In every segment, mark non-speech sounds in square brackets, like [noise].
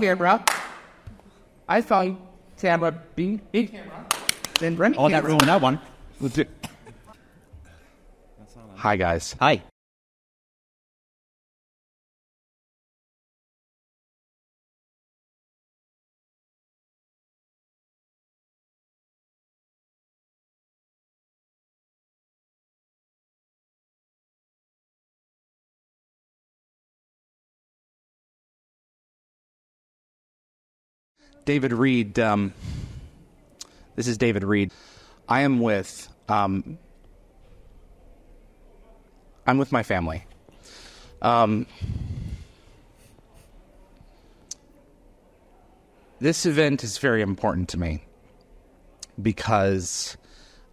camera. I saw camera being big camera. Then run Oh, that ruined that one. We'll Hi, guys. Hey. David Reed. Um, this is David Reed. I am with. Um, I'm with my family. Um, this event is very important to me because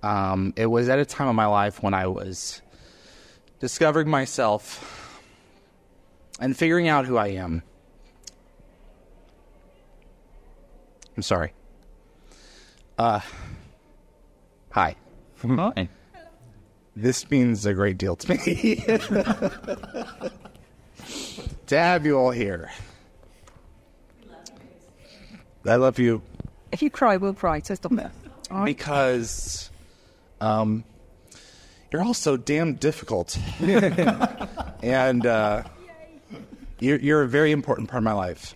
um, it was at a time of my life when I was discovering myself and figuring out who I am. I'm sorry. Uh, hi. Hi. [laughs] This means a great deal to me. [laughs] to have you all here. I love you If you cry, we'll cry. So stop it. [laughs] because um, you're all so damn difficult. and uh, you're, you're a very important part of my life.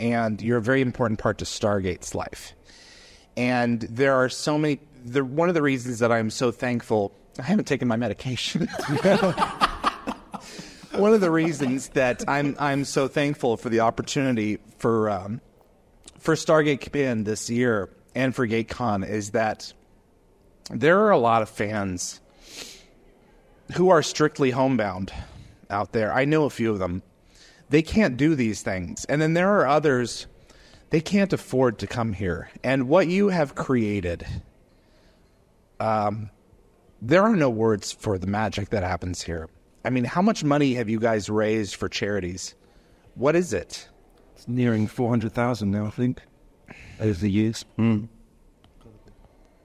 And you're a very important part to Stargate's life. And there are so many. The, one of the reasons that I'm so thankful, I haven't taken my medication. [laughs] one of the reasons that I'm I'm so thankful for the opportunity for um, for Stargate Command this year and for GateCon is that there are a lot of fans who are strictly homebound out there. I know a few of them. They can't do these things. And then there are others they can't afford to come here. And what you have created um there are no words for the magic that happens here. I mean, how much money have you guys raised for charities? What is it? It's nearing 400,000 now, I think, over the years.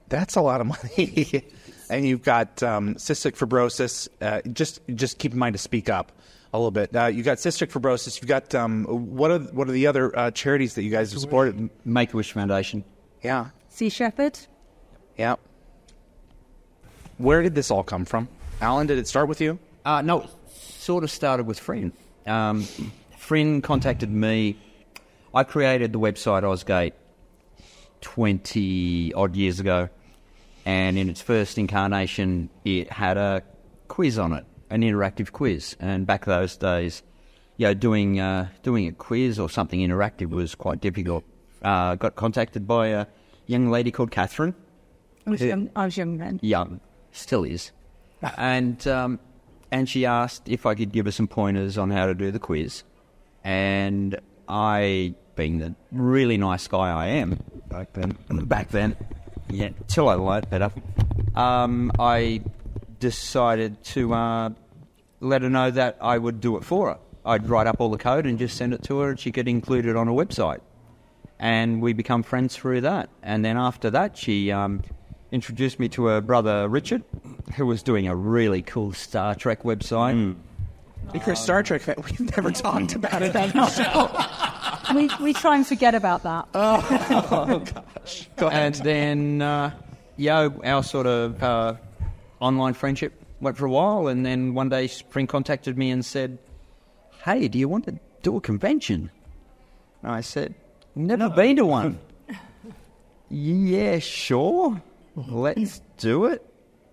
That's a lot of money. [laughs] and you've got um, cystic fibrosis. Uh, just just keep in mind to speak up a little bit. Uh, you got cystic fibrosis. You've got um, what are what are the other uh, charities that you guys have supported? Make a Wish Foundation. Yeah, Sea Shepherd. yeah. Where did this all come from, Allan? Did it start with you? Uh, no, it sort of started with Fryn. Um, Fryn contacted me. I created the website Ozgate 20 odd years ago, and in its first incarnation, it had a quiz on it, an interactive quiz. And back those days, you know, doing uh, doing a quiz or something interactive was quite difficult. Uh, got contacted by a young lady called Catherine, I was young, I was young then. young, still is, and um, and she asked if I could give her some pointers on how to do the quiz, and I, being the really nice guy I am back then, [clears throat] back then, yeah, till I learnt better, um, I decided to uh, let her know that I would do it for her. I'd write up all the code and just send it to her, and she could include it on a website and we become friends through that. And then after that, she um, introduced me to her brother Richard, who was doing a really cool Star Trek website. If you're Star Trek we've never [laughs] talked about it on the show. We, we try and forget about that. [laughs] Go ahead. And then, uh, yeah, our sort of uh, online friendship went for a while. And then one day, Spring contacted me and said, Hey, do you want to do a convention? And I said, Never been to one. [laughs] yeah, sure. Let's do it.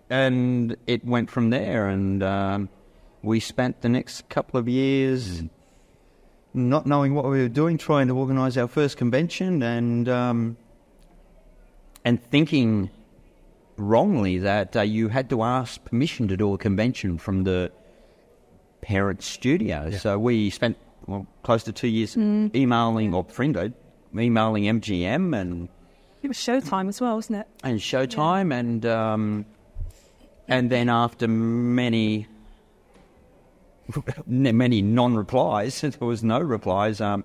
And it went from there. And um, we spent the next couple of years not knowing what we were doing, trying to organise our first convention, and um, and thinking wrongly that uh, you had to ask permission to do a convention from the parent studio. So we spent well, close to two years emailing, or friended, emailing MGM and It was Showtime as well, wasn't it? and Showtime, and um, and then after many [laughs] many non-replies, [laughs] there was no replies. Um,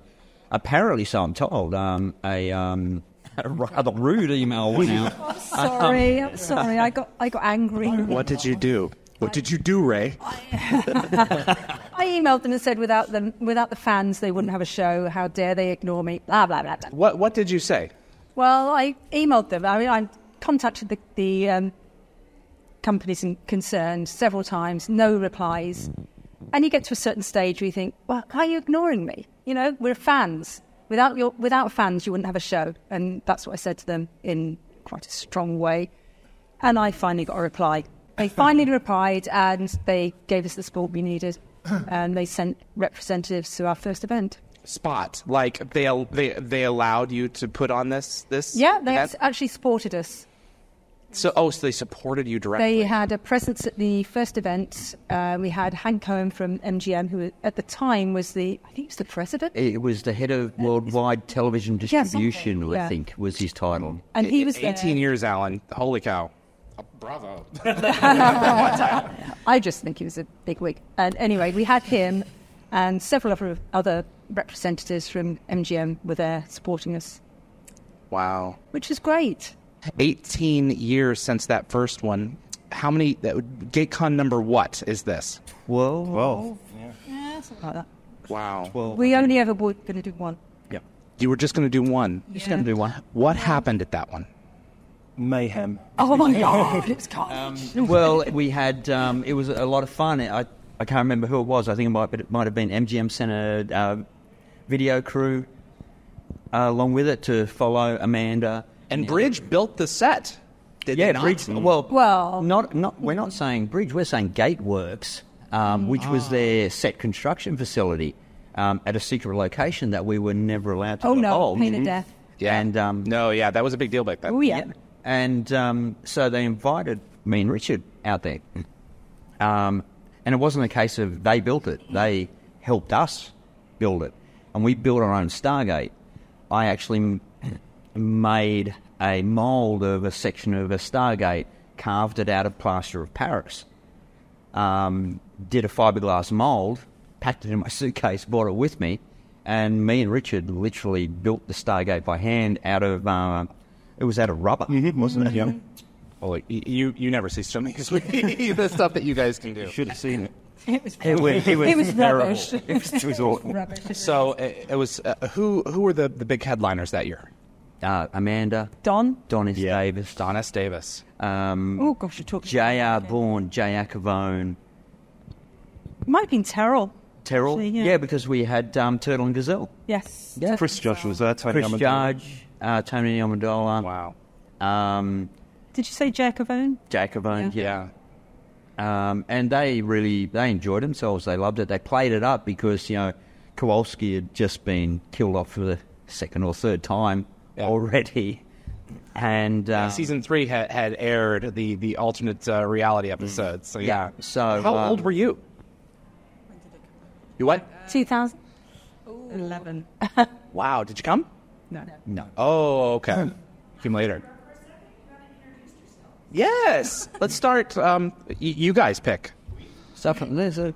apparently, so I'm told, um, a, um, a rather rude email went [laughs] out. Sorry, I'm sorry. I got I got angry. What did you do? What did you do, Ray? [laughs] I emailed them and said without them, without the fans, they wouldn't have a show. How dare they ignore me? Blah blah blah. blah. What What did you say? Well, I emailed them. I mean, I contacted the, the um, companies in- concerned several times. No replies. And you get to a certain stage where you think, well, why are you ignoring me? You know, we're fans. Without your without fans, you wouldn't have a show. And that's what I said to them in quite a strong way. And I finally got a reply. They [laughs] finally replied, and they gave us the support we needed. [clears throat] And they sent representatives to our first event. Spot like they they they allowed you to put on this this. Yeah, they event? actually supported us. So oh, so they supported you directly. They had a presence at the first event. Uh, we had Hank Cohen from MGM, who at the time was the, I think he was the president. It was the head of worldwide television Yeah, something, distribution, I yeah. think, was his title. And he was there. Eighteen years, Allan. Holy cow! bravo. [laughs] I just think he was a big wig. And anyway, we had him and several other, other representatives from MGM were there supporting us, Wow. which is great. 18 years since that first one. How many? That, GateCon number what is this? Well, Well, Yeah, something like that. Wow. We only ever were going to do one. yeah. You were just going to do one. Just going to do one. What happened at that one? mayhem. Oh my [laughs] God, it's carnage. [laughs] well, we had um, it was a lot of fun. I I can't remember who it was. I think it might it might have been MGM Center uh, video crew uh, along with it to follow Amanda. And Bridge built the set. Did yeah, they not? Well, Well- not not we're not saying Bridge. We're saying Gateworks, um, which was their set construction facility um, at a secret location that we were never allowed to. Oh, no, divulge. pain of death. Yeah. And um, No, yeah, that was a big deal back then. Oh, yeah. And um, so they invited me and Richard out there. Um, and it wasn't a case of they built it, they helped us build it. And we built our own Stargate. I actually m- made a mould of a section of a Stargate, carved it out of plaster of Paris. Um, did a fiberglass mould, packed it in my [laughs] suitcase, brought it with me, and me and Richard literally built the Stargate by hand out of uh, it was out of rubber. Wasn't it? Yeah. Well, you you never see something amaze me. the stuff that you guys can do. Should have seen it. It was, It was, it was, it was terrible. rubbish. It was, it was awful. rubbish. So it, it was uh, who who were the, the big headliners that year? Uh, Amanda, Don? Donis Yeah. Davis, Don S. Davis. um, Oh, gosh, you're talking. J.R. Bourne, J.R. Cavone, Might have been Teryl. Teryl. Actually, yeah. yeah. because we had um, Turtle and Gazelle. Yes. Yeah. Chris Judge was there. Tony Chris Amendola. Judge, uh, Tony Amendola, Wow. um, Did you say Jack Avone? Jack Cavone, Yeah. Um, and they really they enjoyed themselves. They loved it. They played it up because you know Kowalski had just been killed off for the second or third time Yeah. already, and uh, Season three had, had aired the the alternate uh, reality episodes. So yeah. Yeah, so, how uh, old were you? You what? 2011. [laughs] Wow. Did you come? No. no. Oh, okay. [clears throat] Came later. Yes. Let's start. Um, y- you guys pick. Stuff there's a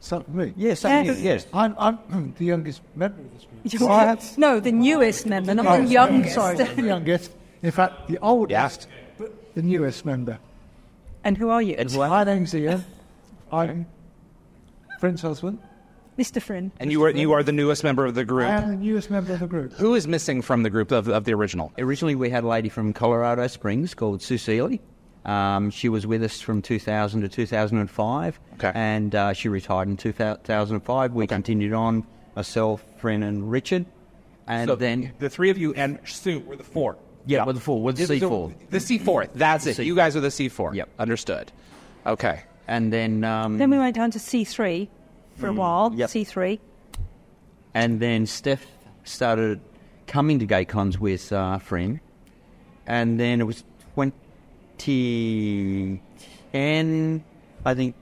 So, me? yeah, something, Yes. yes. I'm, I'm [clears throat] the youngest member of this group. I No, the newest member, not oh, the youngest. Sorry, the youngest. In fact, the oldest, Yeah. but the newest member. And who are you? My name's Ian. I'm Fryn's husband. Mr. Fryn. And you are you are the newest member of the group. I am the newest member of the group. Who is missing from the group of, of the original? Originally, we had a lady from Colorado Springs called Sue Seeley. Um, she was with us from 2000 to 2005, Okay. and uh, she retired in 2005. We continued on, myself, Fryn, and Richard, and So then the three of you and Sue were the four. yeah, with the four, with the C four. The C four. That's it. C. You guys are the C four. Yep. Understood. Okay. and then um, Then we went down to C3 for a while. Yep. C3. and then Stef started coming to GateCons with uh, Fryn, and then it was 2010, I think.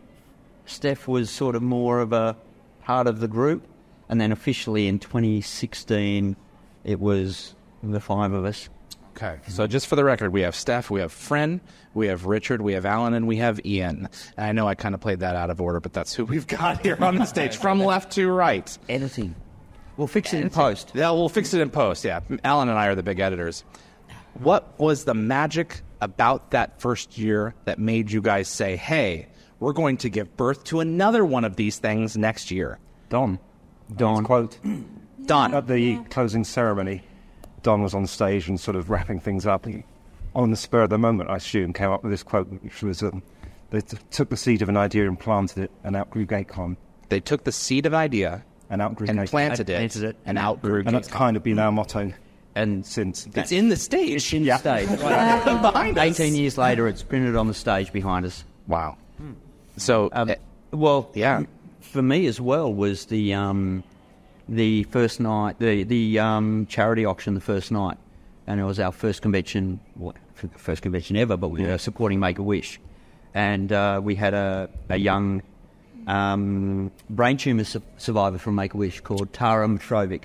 Stef was sort of more of a part of the group, and then officially in 2016, it was the five of us. Okay, so just for the record, we have Stef, we have Fryn, we have Richard, we have Allan, and we have Ian. And I know I kind of played that out of order, but that's who we've got here on the stage, from left to right. Editing. We'll fix it in post. Yeah, we'll fix it in post. Yeah, Allan and I are the big editors. What was the magic about that first year that made you guys say, "Hey, we're going to give birth to another one of these things next year"? Don. Don. Quote [clears throat] Don. at the closing ceremony, Don was on stage and sort of wrapping things up. He, on the spur of the moment, I assume, came up with this quote, which was, um, "They t- took the seed of an idea and planted it, and outgrew GateCon, They took the seed of idea and outgrew and GateCon." planted it, Planted it. and outgrew. and that's kind of been our motto And since. it's in the stage. in the stage. [laughs] [laughs] behind us. 18 years later, it's printed on the stage behind us. Wow. So, Um, eh, well, yeah. For me as well was the um, the first night, the the um, charity auction, the first night, and it was our first convention, well, first convention ever, but we were supporting Make a Wish, and uh, we had a a young um, brain tumor su- survivor from Make a Wish called Tara Mitrovic,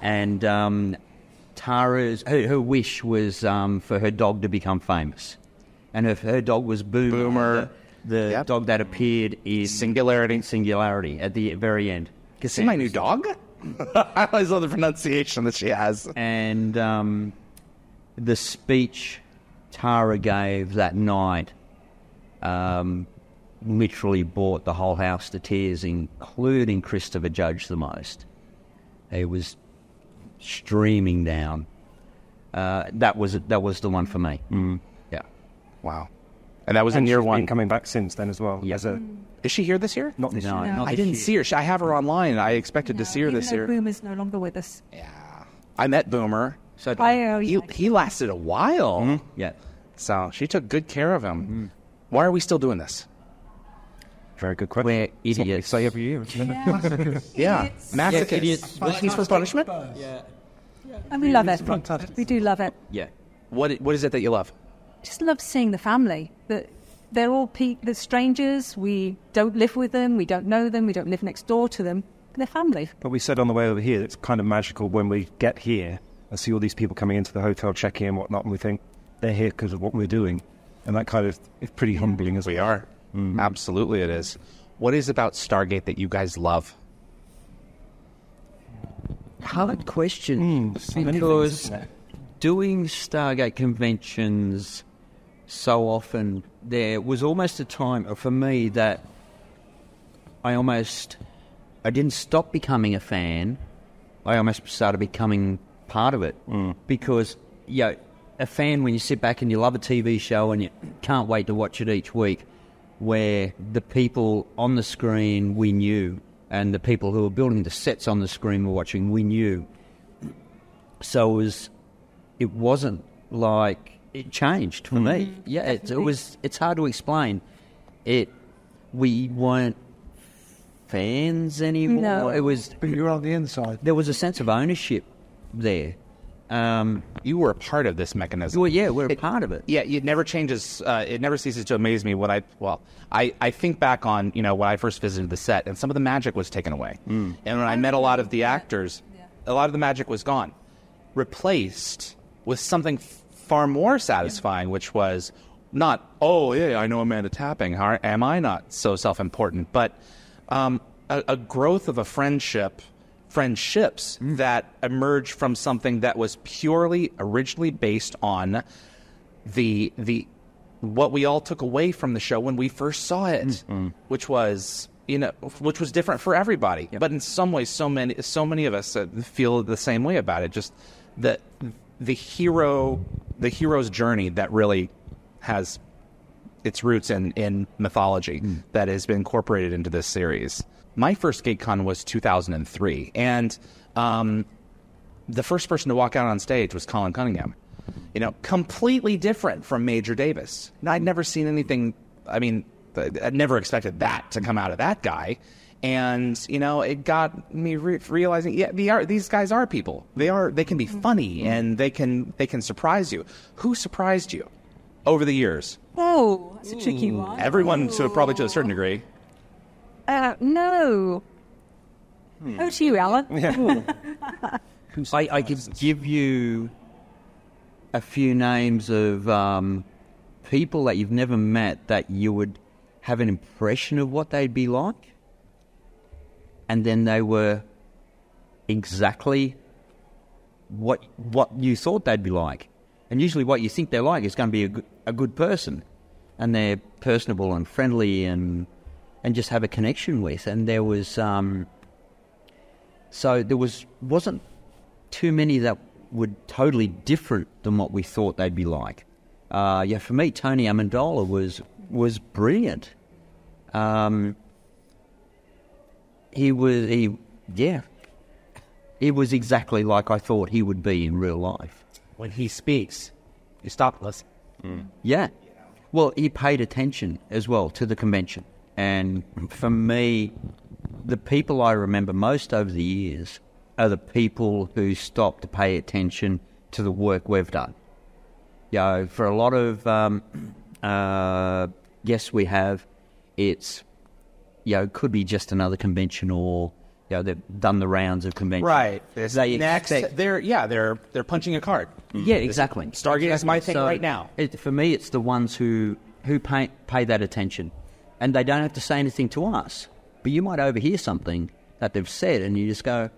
and um, Tara's her, her wish was um, for her dog to become famous, and her, her dog was Boomer, Boomer. The, Yep. dog that appeared in Singularity. Singularity at the very end. See my new dog? [laughs] I always love the pronunciation that she has. And um, the speech Tara gave that night um, literally brought the whole house to tears, including Christopher Judge the most. It was streaming down. Uh, that was that was the one for me. Mm. Yeah. Wow. And that was in And year she's one. been coming back since then as well. Yeah. As a, Is she here this year? not this No, year. not I didn't year. see her. She- I have her online. I expected to see her Even this year. year. is no longer with us. Yeah. I met Boomer. So I, uh, He, he lasted a while. yeah. So she took good care of him. Why are we still doing this? Very good question. We're It's what we idiots. say every year. isn't it? Yeah. Masochist. idiots. Gluttons for punishment? Yeah. And we love it. We do love it. Yeah. What, what is it that you love? Just love seeing the family. That they're all pe- they're strangers. We don't live with them. We don't know them. We don't live next door to them. They're family. But we said on the way over here, it's kind of magical when we get here and see all these people coming into the hotel, checking in and whatnot, and we think they're here because of what we're doing. And that kind of is pretty humbling as We well. are. Mm-hmm. Absolutely, it is. What is about Stargate that you guys love? Hard question. Mm, many because things, isn't it? doing Stargate conventions so often, there was almost a time uh, for me that I almost I didn't stop becoming a fan. I almost started becoming part of it mm. because you know, a fan when you sit back and you love a TV show and you can't wait to watch it each week, where the people on the screen we knew and the people who were building the sets on the screen were watching we knew. So it was, it wasn't like it changed for me. Yeah, it, it was. It's hard to explain. It we weren't fans anymore. No. It was But you were on the inside. there was a sense of ownership there. Um, You were a part of this mechanism. well, yeah, we're a part of it. Yeah, it never changes. Uh, it never ceases to amaze me when I well, I, I think back on you know when I first visited the set and some of the magic was taken away, and when I met a lot of the actors, a lot of the magic was gone, replaced with something f- far more satisfying, which was not oh yeah I know Amanda Tapping. How am I not so self important? But um, a, a growth of a friendship friendships that emerged from something that was purely originally based on the the what we all took away from the show when we first saw it, which was you know which was different for everybody. But in some ways, so many so many of us uh, feel the same way about it. Just the the hero the hero's journey that really has its roots in, in mythology that has been incorporated into this series. My first GateCon was 2003, and um, the first person to walk out on stage was Colin Cunningham. You know, completely different from Major Davis. And I'd never seen anything. I mean, I'd never expected that to come out of that guy. And you know, it got me re- realizing, yeah, they are, these guys are people. They are. They can be funny and they can they can surprise you. Who surprised you over the years? Oh, that's a tricky one. Everyone, to probably to a certain degree. Uh, no. Oh, to you, Allan. [laughs] I, I could give you a few names of um, people that you've never met that you would have an impression of what they'd be like, and then they were exactly what what you thought they'd be like. And usually, what you think they're like is going to be a good, a good person, and they're personable and friendly and and just have a connection with. And there was um, so there was wasn't too many that were totally different than what we thought they'd be like. Uh, yeah, for me, Tony Amendola was was brilliant. Um, he was he yeah, he was exactly like I thought he would be in real life. When he speaks, you stop and listen. Yeah. Well, he paid attention as well to the convention. And for me, the people I remember most over the years are the people who stopped to pay attention to the work we've done. You know, for a lot of um, [clears throat] uh, guests we have, it's, you know, could be just another convention or, you know, they've done the rounds of conventions. Right. This They next, expect- they're yeah, they're they're punching a card. Yeah, exactly. Stargate is my thing So, right now. It, for me, it's the ones who who pay pay that attention, and they don't have to say anything to us. But you might overhear something that they've said, and you just go,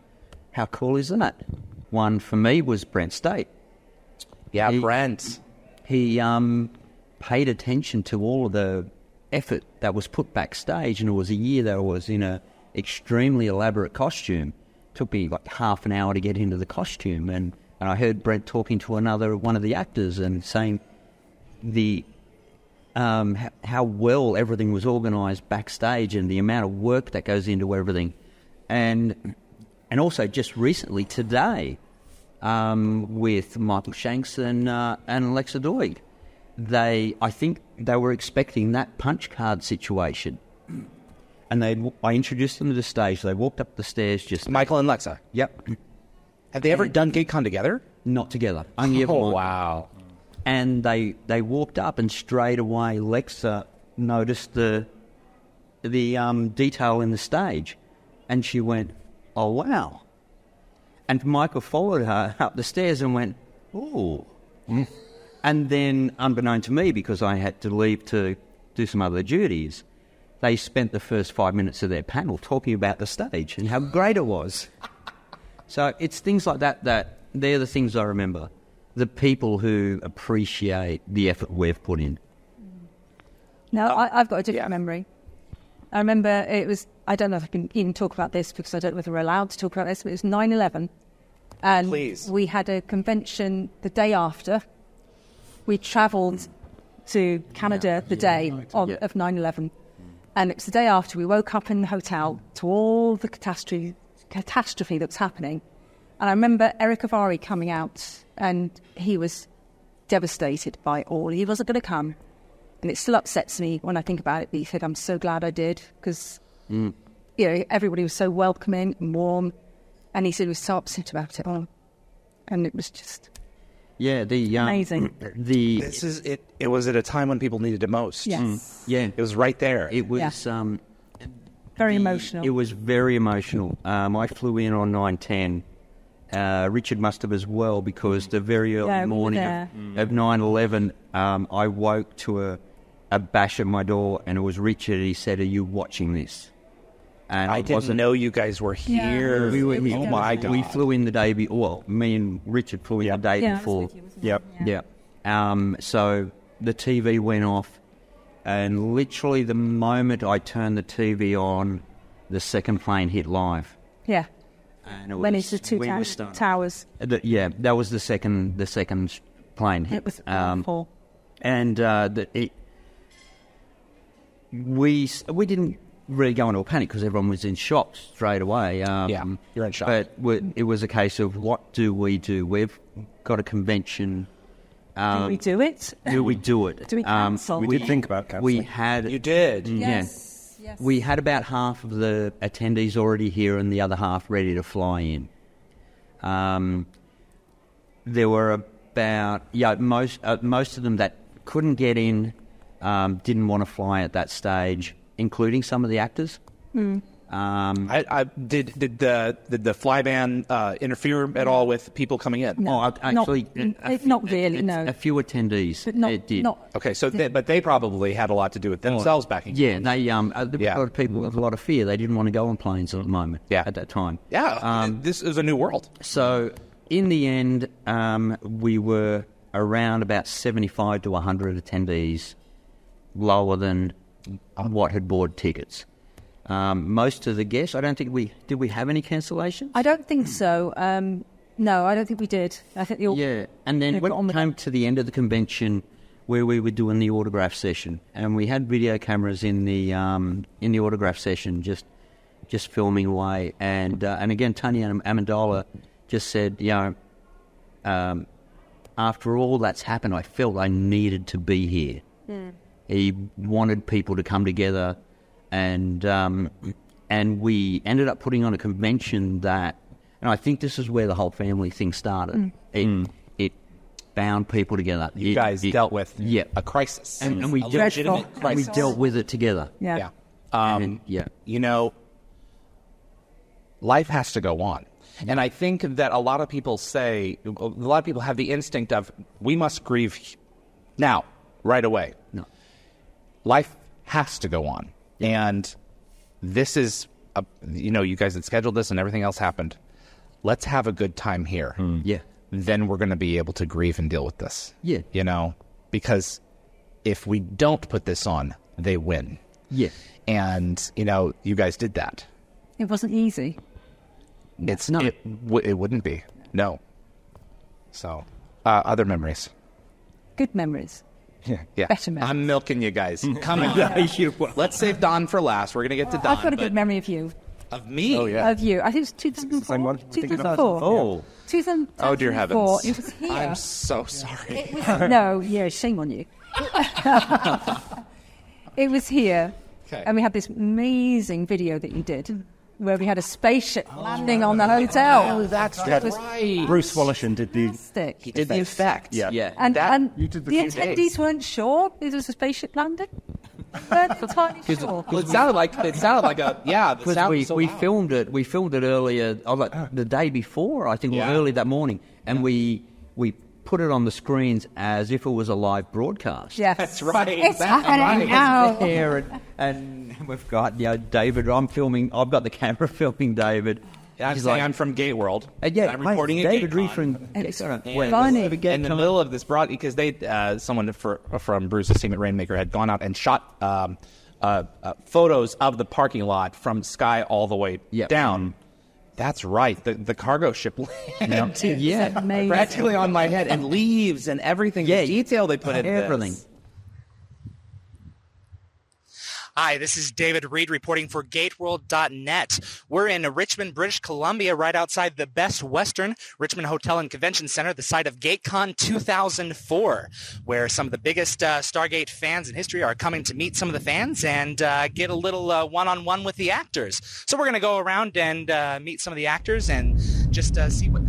"How cool is that?" One for me was Brent Stait. Yeah, He- Brent. He um, paid attention to all of the effort that was put backstage, and it was a year that I was in a extremely elaborate costume. Took me like half an hour to get into the costume, and, and I heard Brent talking to another one of the actors and saying the um, h- how well everything was organised backstage and the amount of work that goes into everything, and and also just recently today um, with Michael Shanks and uh, and Alexa Doig, they I think they were expecting that punch card situation, and they I introduced them to the stage. They walked up the stairs just Michael and Lexa. yep, Have they ever done GateCon together? not together. Only ever Oh wow. and they they walked up and straight away Lexa noticed the the um, detail in the stage, and she went, "Oh wow!" And Michael followed her up the stairs and went, "Oh." And then, unbeknown to me, because I had to leave to do some other duties, they spent the first five minutes of their panel talking about the stage and how great it was. So it's things like that that they're the things I remember. The people who appreciate the effort we've put in. No, oh. I, I've got a different memory. I remember it was, I don't know if I can even talk about this because I don't know whether we're allowed to talk about this, but it was 9 11. And Please. we had a convention the day after. We travelled to Canada the day of, Yeah. of 9 11. And it's the day after we woke up in the hotel to all the catastrophe, catastrophe that was happening. And I remember Erick Avari coming out and he was devastated by all. He wasn't going to come. And it still upsets me when I think about it. But he said, I'm so glad I did because, mm. you know, everybody was so welcoming and warm. And he said he was so upset about it all. And it was just, Yeah, the um, Amazing. [clears throat] The This is it. It was at a time when people needed it most. yes, yeah, It was right there. it was um, very the- emotional. It was very emotional. Um, I flew in on nine ten. Uh, Richard must have as well because the very early Yeah, morning there. of, of 9-11, um, I woke to a, a bash at my door and it was Richard. He said, "Are you watching this?" And I didn't wasn't- know you guys were Yeah. here. We were here. oh my god. We flew in the day before. Well, me and Richard flew in Yep. the day yeah, before. with you. Yep. Yeah. Um, so the TV went off, and literally the moment I turned the TV on, the second plane hit live. Yeah. And it When it's the two we tow- were stunned. towers. The- yeah, that was the second the second plane hit. It was Um, awful. and uh, the, it, we we didn't really go into a panic because everyone was in shock straight away. Um, Yeah, you're in shock. But we, it was a case of what do we do? We've got a convention. Um, do we do it? do we do it? [laughs] Do we Um, cancel? We did think about cancelling. we cancelling. had you did. Mm, Yes. yeah. We had about half of the attendees already here and the other half ready to fly in. Um, there were about yeah most uh, most of them that couldn't get in, um, didn't want to fly at that stage, including some of the actors. Um, I, I, did did the did the flyban uh, interfere at all with people coming in? oh, actually, not, a not really. a- No, A few attendees. but not it did. not. Okay, so they, but they probably had a lot to do with themselves backing. Yeah, they um, uh, Yeah. a lot of people with a lot of fear. They didn't want to go on planes at the moment. Yeah. at that time. yeah. Um, this is a new world. So in the end, um, we were around about seventy-five to hundred attendees, lower than what had bought tickets. Um, most of the guests, I don't think we did. We have any cancellations? I don't think so. Um, no, I don't think we did. I think the au- Yeah, and then They've when on it with came to the end of the convention, where we were doing the autograph session, and we had video cameras in the um, in the autograph session, just just filming away, and uh, and again, Tony Am- Amendola just said, you know, um, after all that's happened, I felt I needed to be here. He wanted people to come together, and um, and we ended up putting on a convention that, and I think this is where the whole family thing started. It it bound people together. You It- guys it- dealt with yeah, a crisis, and, and we a dealt, legitimate and we dealt with it together. yeah. Yeah. Um, And, yeah. You know, life has to go on. And I think that a lot of people say, a lot of people have the instinct of, we must grieve now, right away. No. Life has to go on. And this is, a, you know, you guys had scheduled this and everything else happened. Let's have a good time here. Yeah. Then we're going to be able to grieve and deal with this. Yeah. You know, because if we don't put this on, they win. Yeah. And, you know, you guys did that. It wasn't easy. It's not. it, w- it wouldn't be. No. So, uh, other memories. Good memories. Yeah, yeah. Better memories. I'm milking you guys. Mm. Come on. [laughs] Let's save Don for last. We're gonna get to Don. I've got a but- good memory of you. of me. Oh, yeah. Of you. I think it was 2004. Same one? I think 2004. Oh. 2004. Oh dear heavens! It was here. I'm so sorry. It was, [laughs] no, yeah, shame on you. [laughs] it was here. Okay. And we had this amazing video that you did where we had a spaceship landing on the hotel. Oh, that's It right. Bruce Woloshyn did the. fantastic. He did the effect. Yeah. Yeah. And, That- and You did the the attendees days. weren't sure it was a spaceship landing. weren't [laughs] entirely sure. Well, it sounded like it sounded like a yeah. The Because sound we, was so we loud. filmed it, we filmed it earlier, oh, like the day before, I think, Yeah. or early that morning, and we we put it on the screens as if it was a live broadcast. Yes. That's right. It's That's happening right. now. There and, and we've got you know David. I'm filming. I've got the camera [laughs] filming David. I'm He's saying like- I'm from GateWorld. Uh, yeah, I'm recording mate, David GateCon. Reed from. It's Wait, funny. in the middle of this broad because they uh, someone for, from Bruce's team at Rainmaker had gone out and shot um, uh, uh, photos of the parking lot from sky all the way Yep. down. That's right. The the cargo ship [laughs] landed Yeah. Amazing. practically on my head and leaves and everything. Yeah. the detail they put in Everything. Hi, this is David Reed reporting for GateWorld.net. We're in Richmond, British Columbia, right outside the Best Western Richmond Hotel and Convention Center, the site of GateCon 2004, where some of the biggest uh, Stargate fans in history are coming to meet some of the fans and uh, get a little uh, one-on-one with the actors. So we're going to go around and uh, meet some of the actors and just uh, see what.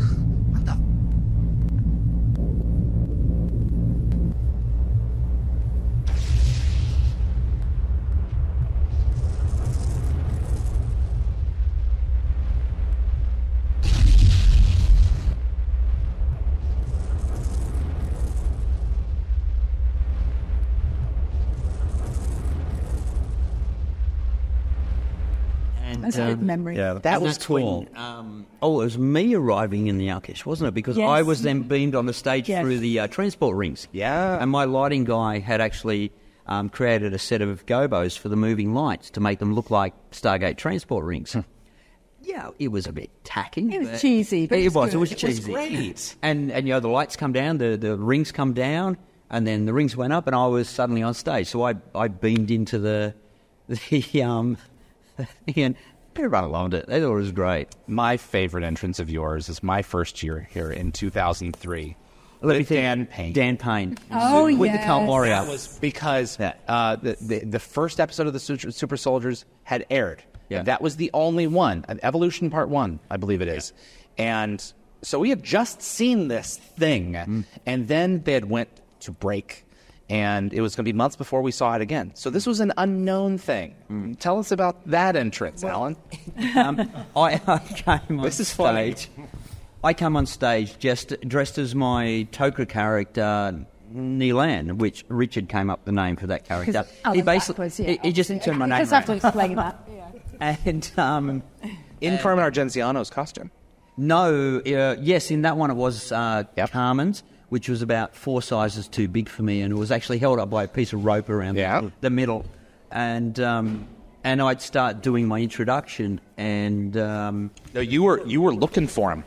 And, That's a good um, memory. Yeah, That was cool. when, um, oh, it was me arriving in the Al'kesh, wasn't it? Because Yes. I was then beamed on the stage Yes. through the uh, transport rings. Yeah. And my lighting guy had actually um, created a set of gobos for the moving lights to make them look like Stargate transport rings. Yeah, it was a bit tacky. It was cheesy, but it it's was. It good. was It was cheesy. great. And and you know the lights come down, the the rings come down, and then the rings went up, and I was suddenly on stage. So I I beamed into the [laughs] the um and everyone loved it. They thought it was great. My favorite entrance of yours is my first year here in 2003. Let me With think. Dan Payne. Dan Payne. Oh, with the Cult yes. That was because uh, the, the the first episode of the Super, Super Soldiers had aired. Yeah. That was the only one, uh, Evolution Part One, I believe it is, and so we had just seen this thing, Mm. and then they had went to break, and it was going to be months before we saw it again. So this was an unknown thing. Mm. Tell us about that entrance, Allan. [laughs] um, I, [laughs] I came on This is funny. stage. I come on stage just dressed as my Tok'ra character, Neelan, which Richard came up the name for that character. Allan backwards, yeah, he, he just turned my You name just have to explain that. [laughs] And um, In Carmen Argenziano's costume. no, uh, yes, in that one it was uh, Carmen's, which was about four sizes too big for me, and it was actually held up by a piece of rope around Yeah. the, the middle. And um, and I'd start doing my introduction, and um, No, you were you were looking for him.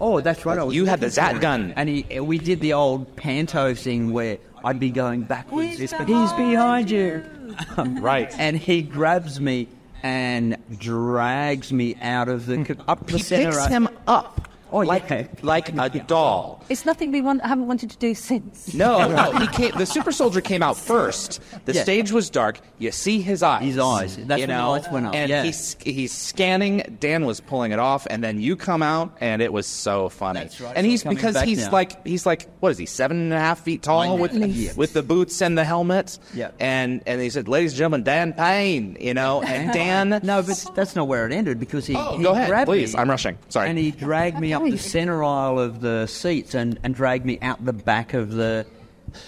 Oh, that's right. I was You had the Zat gun. and he, we did the old panto thing where I'd be going backwards. He's behind you, [laughs] Right. and he grabs me and drags me out of the up the He center. picks him up. Oh, like, yeah. like a doll. It's nothing we want, haven't wanted to do since. No, no. He came, the super soldier came out [laughs] first. The Yeah. stage was dark. You see his eyes. His eyes. That's you when the lights went up, And yeah. he's he's scanning. Dan was pulling it off, and then you come out, and it was so funny. That's right. And So he's coming because he's now. like he's like what is he seven and a half feet tall with at with the boots and the helmet. Yeah. And and he said, "Ladies and gentlemen, Dan Payne." You know, and [laughs] Dan. No, but that's not where it ended because he, Oh, he go ahead, grabbed please. me I'm rushing. Sorry. and he dragged me up the center aisle of the seats and, and dragged me out the back of the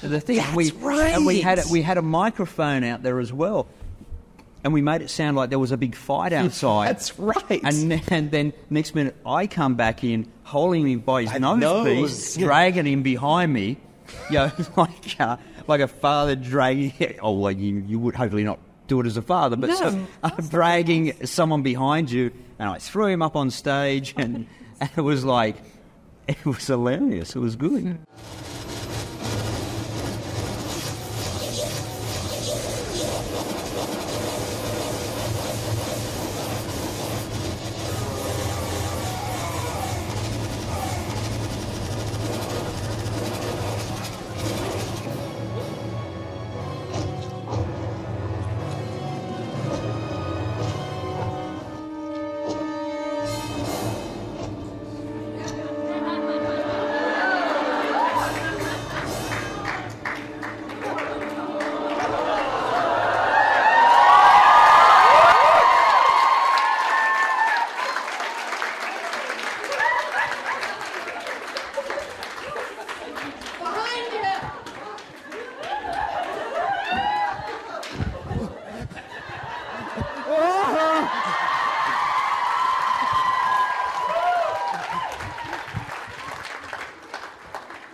the thing. That's we, right. And we had a, we had a microphone out there as well, and we made it sound like there was a big fight [laughs] outside. That's right. And then, and then next minute I come back in holding him by his nose. nose piece, dragging him behind me, you know, [laughs] like uh, like a father dragging. [laughs] Oh, well, you you would hopefully not do it as a father, but so, uh, dragging someone behind you, and I threw him up on stage, and, and [laughs] it was like it was hilarious. It was good. [laughs]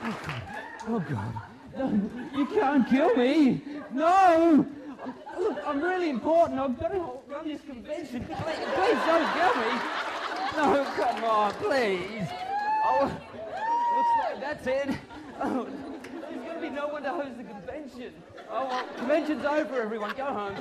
Oh, oh, you can't kill me. No. Look, I'm really important. I've got to run this convention. Please, please don't kill me. No, come on, please. Oh, looks like that's it. Oh, there's going to be no one to host the convention. Oh, well, convention's over, everyone. Go home.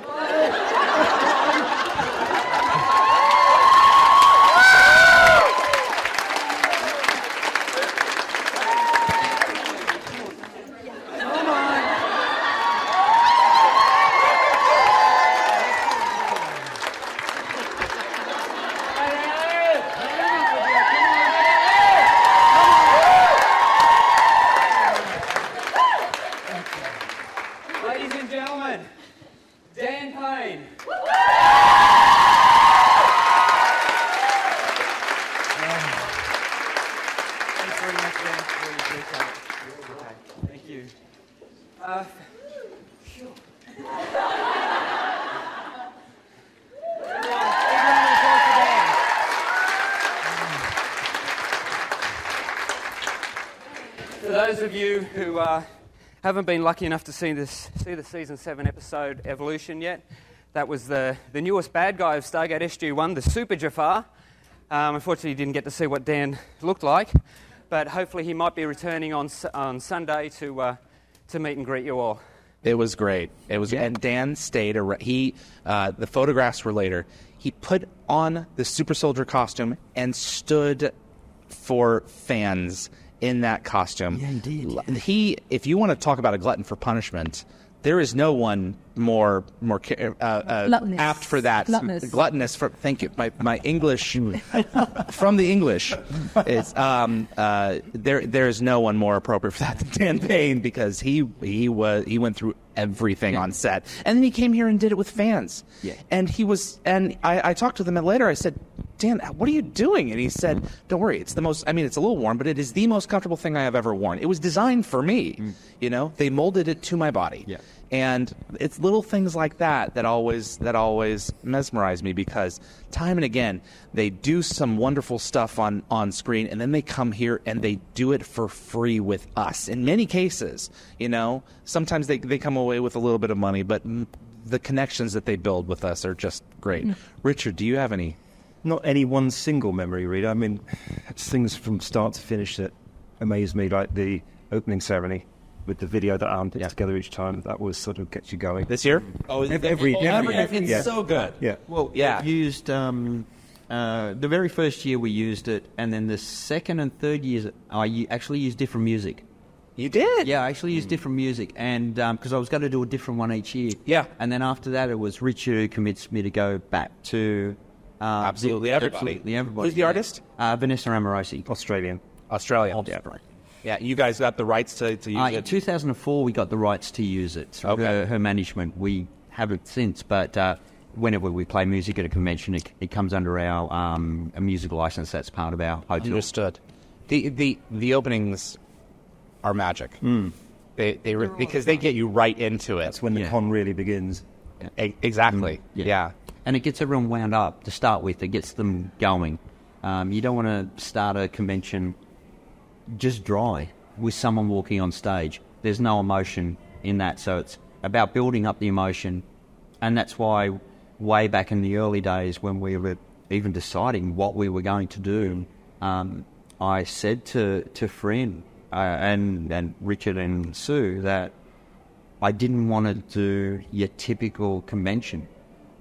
Ladies and gentlemen, Dan Payne. Thanks very much, Dan. Really appreciate it. Okay, thank you. Uh, phew. Everyone, everyone applause for Dan. For those of you who uh, haven't been lucky enough to see this, see the season seven episode Evolution yet, that was the, the newest bad guy of Stargate SG-1, the Super Jaffa. Um, unfortunately, you didn't get to see what Dan looked like, but hopefully he might be returning on on Sunday to uh, to meet and greet you all. It was great. It was, and Dan stayed. He, uh, the photographs were later. He put on the super soldier costume and stood for fans in that costume. Yeah, he did. L- He, if you want to talk about a glutton for punishment, there is no one more more uh, uh, apt for that. Gluttonous. Gluttonous for thank you. My my English [laughs] from the English is um, uh, there. There is no one more appropriate for that than Dan Payne because he he was he went through everything on set, and then he came here and did it with fans. Yeah. And he was, and I, I talked to them later. I said, Dan, what are you doing? And he said, Don't worry, it's the most. I mean, it's a little warm, but it is the most comfortable thing I have ever worn. It was designed for me. Mm. You know, they molded it to my body. Yeah. And it's little things like that that always that always mesmerize me because time and again they do some wonderful stuff on on screen and then they come here and they do it for free with us. In many cases, you know, sometimes they they come away with a little bit of money, but mm, the connections that they build with us are just great. Richard, do you have any? Not any one single memory, really. I mean, it's things from start to finish that amaze me, like the opening ceremony with the video that Allan puts together each time. That was sort of gets you going. This year? Oh, every, every, every, It's yeah. so good. Yeah. Well, Yeah. we used um, uh, the very first year we used it, and then the second and third years I actually used different music. You did? Yeah, I actually used different music, and because I was going to do a different one each year. Yeah. and then after that, it was Richard who convinced me to go back to uh, Absolutely everybody. Absolutely everybody. Who's the artist? Uh, Vanessa Amorosi. Australian. Australia. Yeah. Yeah, you guys got the rights to, to use Uh, in it. 2004, we got the rights to use it. Through Okay. her, her management. We haven't since, but uh, whenever we play music at a convention, it, it comes under our um, a music license. That's part of our hotel. Understood. The the the openings are magic. They they re- because they get you right into it. That's when the Yeah. con really begins. E- exactly. Yeah. And it gets everyone wound up to start with. It gets them going. Um, you don't want to start a convention just dry with someone walking on stage. There's no emotion in that, so it's about building up the emotion, and that's why way back in the early days when we were even deciding what we were going to do, um, I said to to Fryn uh, and and Richard and Sue that I didn't want to do your typical convention.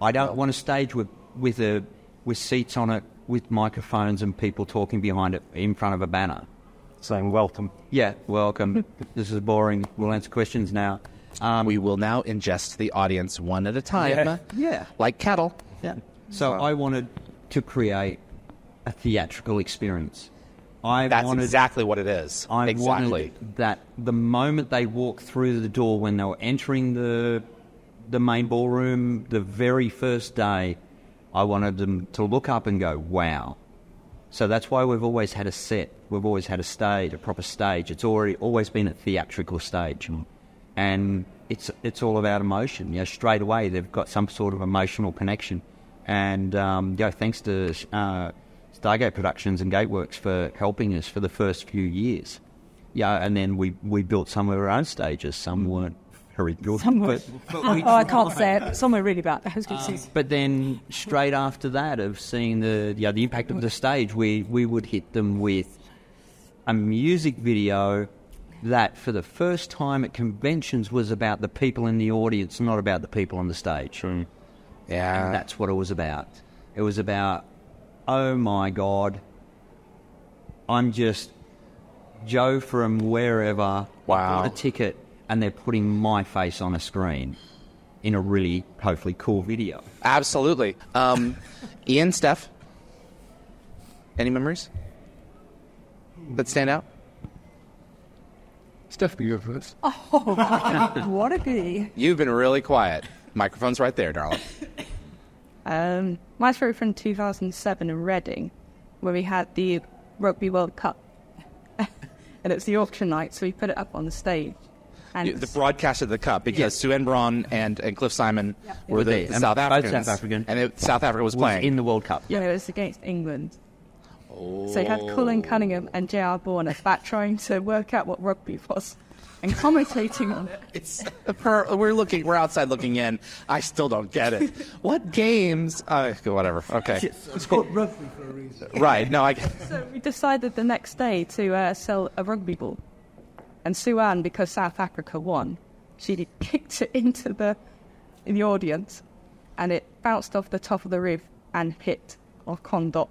I don't want a stage with with a with seats on it, with microphones and people talking behind it in front of a banner. Saying welcome. Yeah, welcome. [laughs] this is boring. We'll answer questions now. Um, we will now ingest the audience one at a time. Yeah. Yeah. Like cattle. Yeah. So I wanted to create a theatrical experience. I That's wanted exactly what it is. I exactly. wanted that the moment they walked through the door when they were entering the the main ballroom the very first day, I wanted them to look up and go, "Wow!" So that's why we've always had a set. We've always had a stage, a proper stage. It's already always been a theatrical stage, and it's it's all about emotion. You know, straight away they've got some sort of emotional connection, and um, you know, thanks to uh, Stargate Productions and Gateworks for helping us for the first few years. Yeah, and then we we built some of our own stages. Some weren't very good, Some but, but oh, I can't say it. Somewhere really bad. I was going to say. but then straight after that, of seeing the yeah, the impact of the stage, we we would hit them with a music video that, for the first time at conventions, was about the people in the audience, not about the people on the stage. Yeah. And that's what it was about. It was about, oh my god, I'm just Joe from wherever. Wow. Bought a ticket, and they're putting my face on a screen in a really hopefully cool video. Absolutely. Um, Ian, Stef, any memories that stand out? Stef, you go first. [laughs] Oh, what a goodie. You've been really quiet. Microphone's right there, darling. [laughs] Um, my story from 2007 in Reading, where we had the Rugby World Cup. [laughs] and it's the auction night, so we put it up on the stage. And the broadcast of the cup because Yeah. Suanne Braun and, and Cliff Simon were Were the, there. the And South both Africans. South African. And it, South Africa was Was playing. in the World Cup. yeah, it was against England. So you had Colin Cunningham and J.R. Bourne at back trying to work out what rugby was and commentating on it. It's per, we're looking. We're outside looking in. I still don't get it. What games? Uh, whatever. Okay. It's called rugby for a reason. Right. No. I. So we decided the next day to uh, sell a rugby ball. And Suanne, because South Africa won, she kicked it into the in the audience, and it bounced off the top of the roof and hit our condot.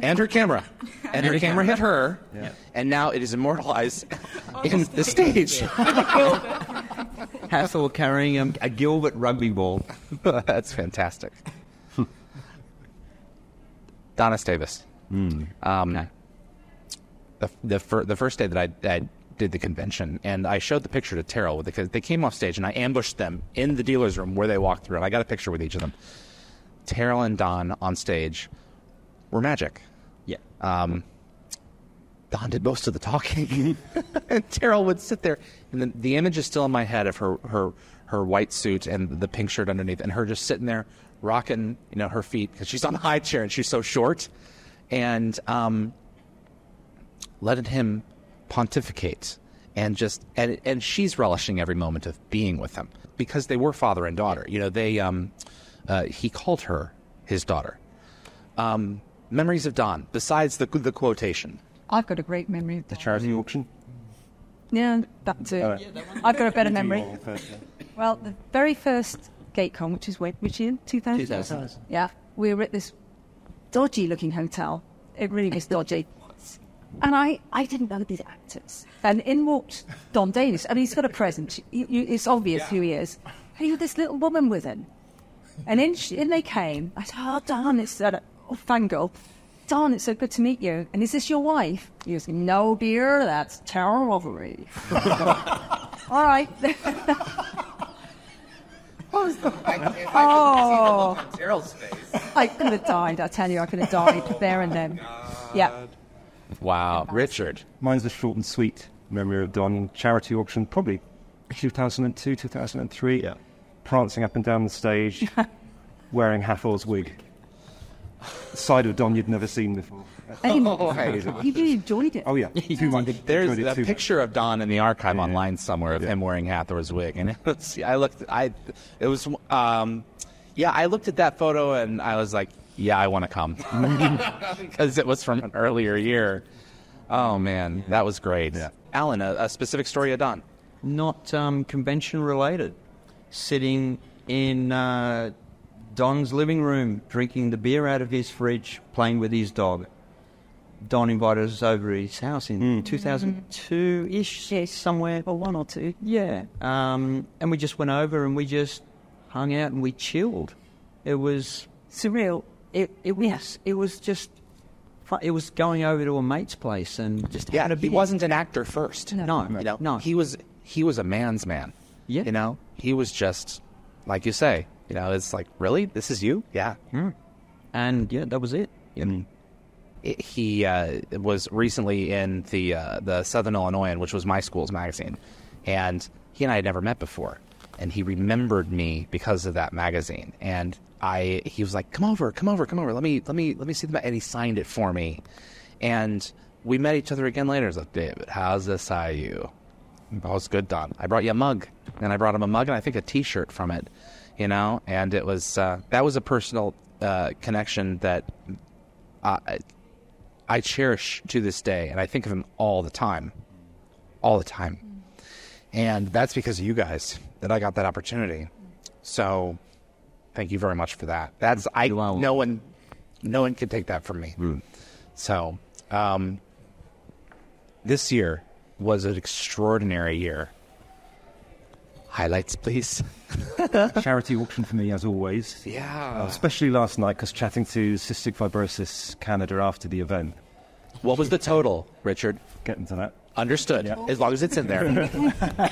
And her camera. And her camera hit her. And now it is immortalized [laughs] in the stage. [laughs] Hassel carrying a, a Gilbert rugby ball. [laughs] That's fantastic. Hmm. Donna Davis. Hmm. Um, the the, fir- the first day that I, I did the convention, and I showed the picture to Teryl because they came off stage, and I ambushed them in the dealer's room where they walked through, and I got a picture with each of them. Teryl and Don on stage were magic. Yeah. Um, Don did most of the talking, [laughs] and Teryl would sit there, and the, the image is still in my head of her her her white suit and the pink shirt underneath, and her just sitting there rocking, you know, her feet because she's on a high chair and she's so short, and um, letting him pontificate and just and and she's relishing every moment of being with him because they were father and daughter. You know, they um, uh, he called her his daughter. Um, memories of Don. Besides the the quotation, I've got a great memory. of that. Charity auction. Yeah, that too. Oh, I've got a better memory. Well, the very first GateCon, which is when, which year? 2000? 2000. Yeah, we were at this dodgy looking hotel. It really was dodgy. And I, I didn't know these actors. And in walked Don Davis. I mean, he's got a presence. You, you, it's obvious who he is. And he had this little woman with him. And in, she, in they came. I said, Oh, Don, it's uh, oh, Fangirl. Don, it's so good to meet you. And is this your wife? He goes, No, dear, that's Teryl Rothery. [laughs] All right. [laughs] [laughs] oh. I could have died. I tell you, I could have died there and then. Yeah. Wow, Richard. Mine's a short and sweet memory of Don. Charity auction, probably 2002, 2003. Yeah. Prancing up and down the stage, [laughs] wearing Hathor's wig. Side of Don you'd never seen before. And [laughs] Oh, he really enjoyed it. Oh yeah, [laughs] too much. There's enjoyed it a too much. picture of Don in the archive Yeah. online somewhere of him wearing Hathor's wig, and it was, I looked, I, it was, um, yeah, I looked at that photo and I was like, yeah, I want to come [laughs] because it was from an earlier year. Oh man, that was great. Yeah. Allan, a, a specific story of Don. Not um, convention related. Sitting in uh, Don's living room, drinking the beer out of his fridge, playing with his dog. Don invited us over to his house in 2002 ish, Yes. somewhere. Or one or two. Yeah. Um, and we just went over and we just hung out and we chilled. It was Surreal. It it was it was just it was going over to a mate's place and just Yeah, he wasn't an actor first. no You know, no he was he was a man's man. Yeah. You know, he was just like you say. You know, it's like really, this is you. Yeah. and yeah that was it. It- he uh, was recently in the uh, the Southern Illinoisan, which was my school's magazine, and he and I had never met before, and he remembered me because of that magazine, and I he was like, "Come over, come over, come over. Let me let me let me see the," ma-" and he signed it for me, and we met each other again later. I was like, "David, how's this IU?" Oh, it's good, Don. I brought you a mug, and I brought him a mug, and I think a T-shirt from it, you know. And it was uh, that was a personal uh, connection that I, I cherish to this day, and I think of him all the time, all the time. And that's because of you guys that I got that opportunity. So, thank you very much for that. That's I no one, no one can take that from me. So, um, this year was an extraordinary year. Highlights, please. [laughs] Charity auction for me, as always. Yeah. Especially last night, because chatting to Cystic Fibrosis Canada after the event, What was the total, Richard? getting to that. Understood. Yeah. As long as it's in there. [laughs]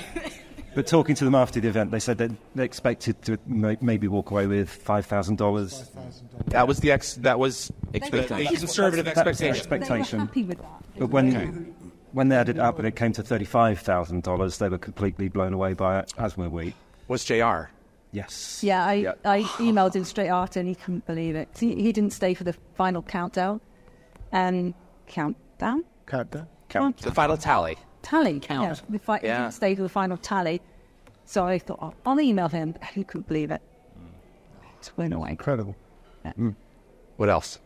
But talking to them after the event, they said that they expected to may- maybe walk away with five thousand dollars. that was the ex. That was the Expectation. conservative expectation. They were Expectation. happy with that. But when when they added up and it came to thirty-five thousand dollars, they were completely blown away by it, as were we. Was Jr. Yes. Yeah, I, Yeah. I emailed him straight after and he couldn't believe it. He, he didn't stay for the final countdown. And countdown? Countdown. Count. The final tally. Tally. Count. Yeah, the fi- He Yeah. didn't stay for the final tally. So I thought, oh, I'll email him. He couldn't believe it. It's went away. Incredible. Hmm. What else?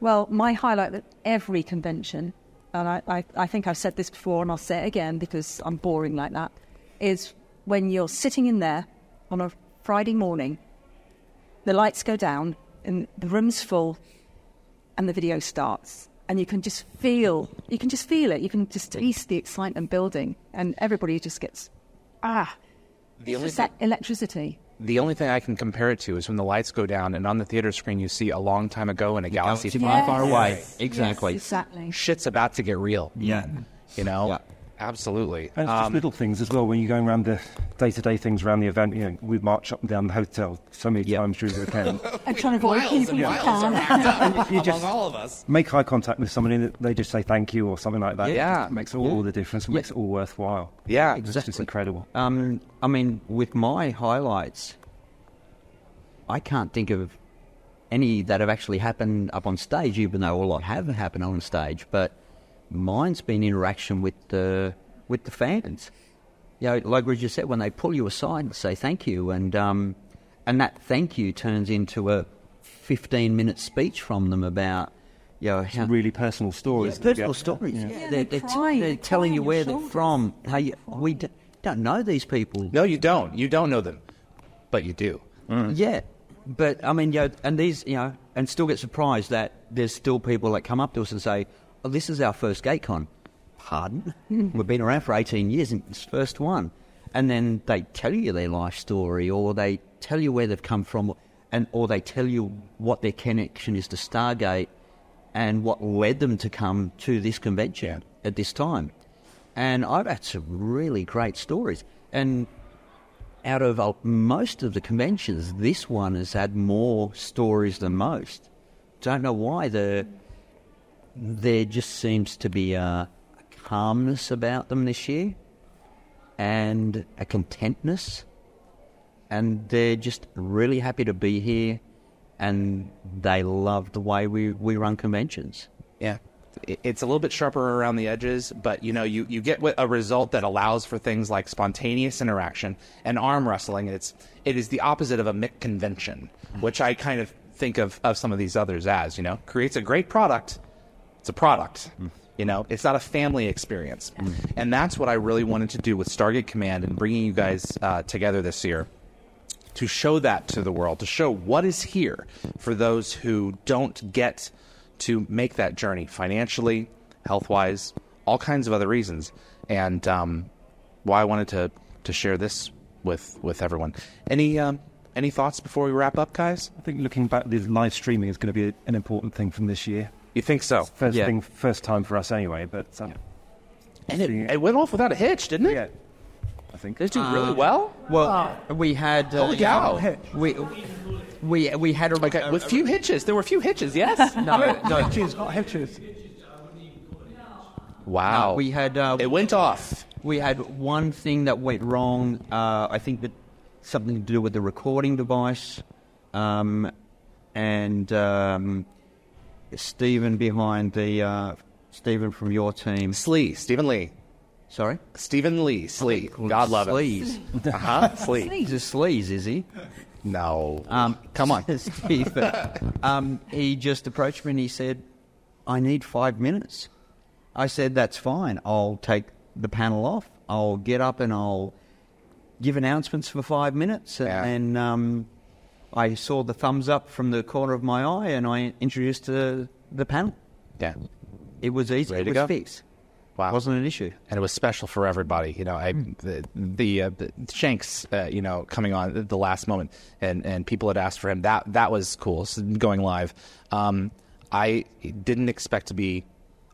Well, my highlight at every convention, and I, I, I think I've said this before and I'll say it again because I'm boring like that, is when you're sitting in there on a Friday morning, the lights go down and the room's full and the video starts. And you can just feel, you can just feel it. You can just taste the excitement building, and everybody just gets ah, The only just that electricity. The only thing I can compare it to is when the lights go down and on the theater screen you see a long time ago in a galaxy Galaxy far, far, far away. Exactly. Yes, exactly. Shit's about to get real. Yeah. You know? Yeah. Absolutely. And it's just Um, little things as well when you're going around the day-to-day things around the event. You know, we march up and down the hotel so many times during the weekend. [laughs] And trying to avoid miles people you can. packed up [laughs] You among just- all of us. Make eye contact with somebody, and they just say thank you or something like that. Yeah. it makes all, all the difference. It makes it all worthwhile. Yeah. exactly. It's just incredible. Um, I mean, with my highlights, I can't think of any that have actually happened up on stage, even though a lot have happened on stage. But mine's been interaction with the with the fans. You know, like Richard said, when they pull you aside and say thank you, and um, and that thank you turns into a fifteen minute speech from them about. You know, how, Really personal stories. personal stories. Yeah, Yeah, they're, they they're, cry- they're telling you where they're from. How you, we d- don't know these people. No, you don't. You don't know them. But you do. Yeah, but I mean, you know, and these, you know, and still get surprised that there's still people that come up to us and say, "Oh, this is our first GateCon." Pardon? We've been around for 18 years and it's the first one. And then they tell you their life story, or they tell you where they've come from, and or they tell you what their connection is to Stargate, and what led them to come to this convention at this time. And I've had some really great stories. And out of uh, most of the conventions, this one has had more stories than most. Don't know why. The there just seems to be a calmness about them this year, and a contentness, and they're just really happy to be here, and they love the way we, we run conventions. Yeah. It's a little bit sharper around the edges, but you know, you, you get a result that allows for things like spontaneous interaction and arm wrestling. It's it is the opposite of a MIC convention, which I kind of think of, of some of these others as, you know, creates a great product. It's a product. You know, it's not a family experience. And that's what I really wanted to do with Stargate Command and bringing you guys uh, together this year to show that to the world, to show what is here for those who don't get to make that journey financially, health wise, all kinds of other reasons. And um, why I wanted to, to share this with, with everyone. Any, um, any thoughts before we wrap up, guys? I think looking back, the live streaming is going to be an important thing from this year. You think so? First Yeah. thing, first time for us anyway. But um, And it, it went off without a hitch, didn't it? yeah, I think Did it do really well? Well, we had uh, Holy cow. we we we had a, Like, uh, with few hitches. There were a few hitches, yes? [laughs] no, no, Hitches, not hitches. wow. we had uh, it went off. we had one thing that went wrong. Uh, I think that something to do with the recording device, um, and um, Stephen behind the uh, Stephen from your team. Slee, Stephen Lee. Sorry, Stephen Lee, Slee. God love him. Sleaze. Uh huh. Slee. He's a sleaze, is he? No. Um, Come on. [laughs] Stephen. um, he just approached me and he said, I need five minutes. I said, That's fine. I'll take the panel off. I'll get up and I'll give announcements for five minutes. Yeah. And um, I saw the thumbs up from the corner of my eye and I introduced the, the panel. Yeah. It was easy. Ready it to was go? fixed. Wow. Wasn't an issue. and it was special for everybody. You know, I the the, uh, the Shanks, uh, you know, coming on at the last moment, and and people had asked for him. That that was cool. So going live. Um, I didn't expect to be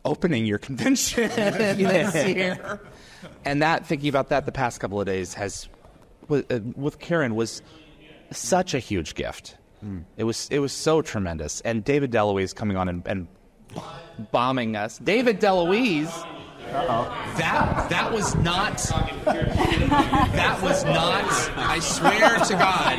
opening your [laughs] convention [laughs] this year, [laughs] and that thinking about that the past couple of days has with, uh, with Karen was such a huge gift. It was it was so tremendous, and David DeLuise coming on and, and bombing us. David DeLuise. That that was not. That was not. I swear to God.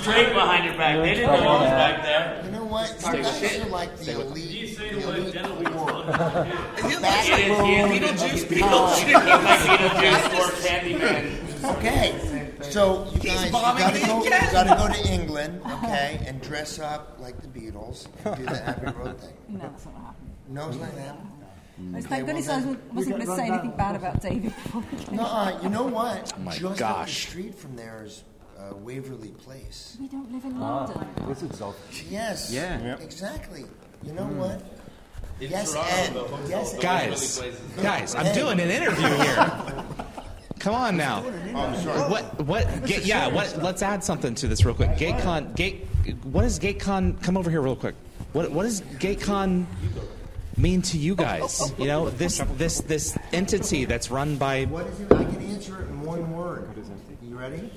Straight behind your back. They didn't know it was back there. You know what? You guys are like the elite, the elite four. [laughs] Beetlejuice, Beetlejuice. Like Beetlejuice or Candyman. Okay, so you guys, you gotta go, you gotta go to [laughs] England, okay, and dress up like the Beatles and do the Abbey Road thing. [laughs] No, that's not what happened. No, it's not that. Thank Okay, goodness well I then- wasn't, wasn't going to say anything bad about David. before we came. No, uh, you know what? my Just up the gosh. street from there is uh, Waverly Place. We don't live in London. Yes. Yeah. Exactly. You know what? In Yes, Toronto, and the hotel yes, really Guys, plays his- guys, I'm doing an interview here. [laughs] Come on now. What? What? Ga- yeah. What? Let's add something to this real quick. GateCon. Gate. What does GateCon? Come over here real quick. What? What does GateCon mean to you guys? You know, this this this entity that's run by. What is it? I can answer it in one word. You ready?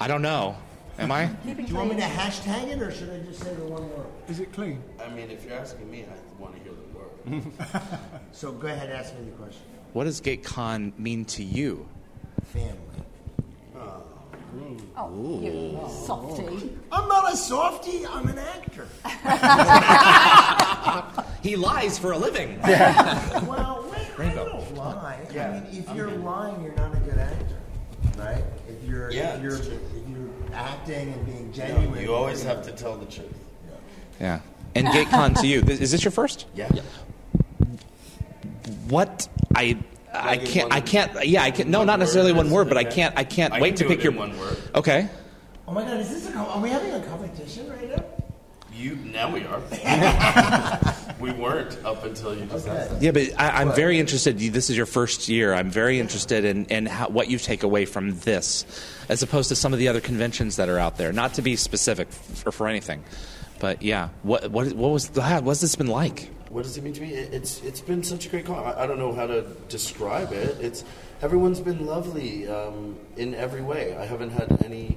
I don't know. Am I? Do you want me to hashtag it or should I just say the one word? Is it clean? I mean, if you're asking me, I want to hear the word. [laughs] So go ahead, ask me the question. What does GateCon mean to you? Family. Oh, you softy. I'm not a softy, I'm an actor. [laughs] He lies for a living. [laughs] well, wait, [laughs] I don't lie. I mean, if you're lying, you're not a good actor, right? If you're Yeah, if you're it's if you're acting and being No, genuine, you always have to tell the truth. Yeah. yeah. And GateCon to you. Is this your first? Yeah. What I I can't I can't yeah I can't. no not necessarily one word but I can't I can't I wait can to pick your one word. Okay. Oh my God, is this a? Are we having a competition right now? You now we are. [laughs] we weren't up until you just asked. that. Yeah, but I, I'm very interested. This is your first year. I'm very interested in, in how, what you take away from this, as opposed to some of the other conventions that are out there. Not to be specific for, for anything, but yeah, what what what was the, what's this been like? What does it mean to me? It- It's it's been such a great call. I, I don't know how to describe it. It's everyone's been lovely um, in every way. I haven't had any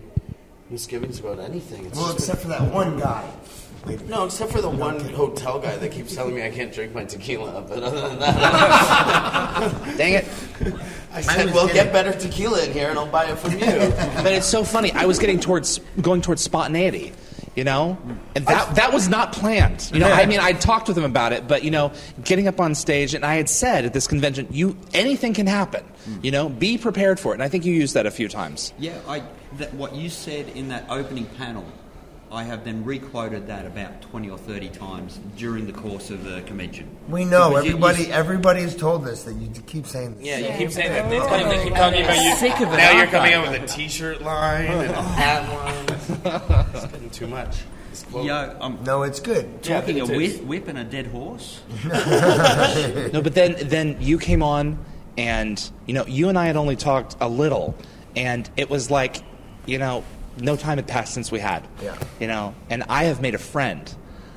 misgivings about anything. It's Well, just been- except for that one guy. Wait [laughs] no, except for the one hotel guy that keeps telling me I can't drink my tequila. But other than that, [laughs] [laughs] Dang it! I said, "Well, get better tequila in here, and I'll buy it from you." But it's so funny. I was getting towards going towards spontaneity, you know, and that that was not planned. You know, I mean, I talked with him about it, but you know, getting up on stage, and I had said at this convention, you anything can happen. You know, be prepared for it. And I think you used that a few times. Yeah, I, that, what you said in that opening panel, I have then requoted that about 20 or 30 times during the course of the convention. We know Because everybody. you- everybody has told us that you keep saying this. Yeah, you keep saying that. They, tell they keep oh, talking about you. Sick of it, now you're coming out with a T-shirt line and a [laughs] hat line. It's getting too much. This. Yeah, I'm No, it's good. Yeah, talking a whip, whip and a dead horse. [laughs] No, but then then you came on, and you know, you and I had only talked a little, and it was like, you know, no time had passed since we had. Yeah. You know, and I have made a friend.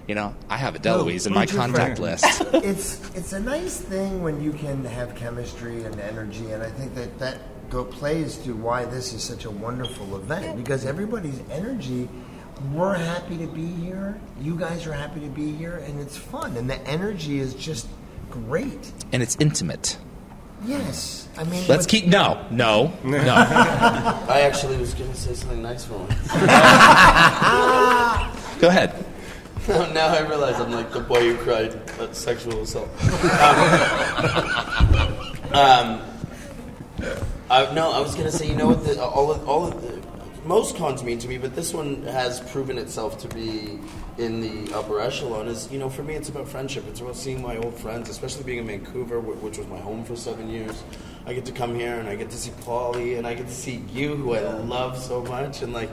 You know, I have a No, DeLuise in my contact friend? list. [laughs] it's it's a nice thing when you can have chemistry and energy, and I think that that go plays to why this is such a wonderful event because everybody's energy. We're happy to be here. You guys are happy to be here, and it's fun, and the energy is just great. and it's intimate. Yes, I mean, Let's keep no, no, no. [laughs] I actually was going to say something nice for once. [laughs] Go ahead. [laughs] now I realize I'm like the boy who cried at sexual assault. Um, um, I, no, I was gonna say, you know what? The, all of, all of the, most cons mean to me, but this one has proven itself to be in the upper echelon. Is you know, for me, it's about friendship. It's about seeing my old friends, especially being in Vancouver, which was my home for seven years. I get to come here and I get to see Paulie and I get to see you, who I love so much, and like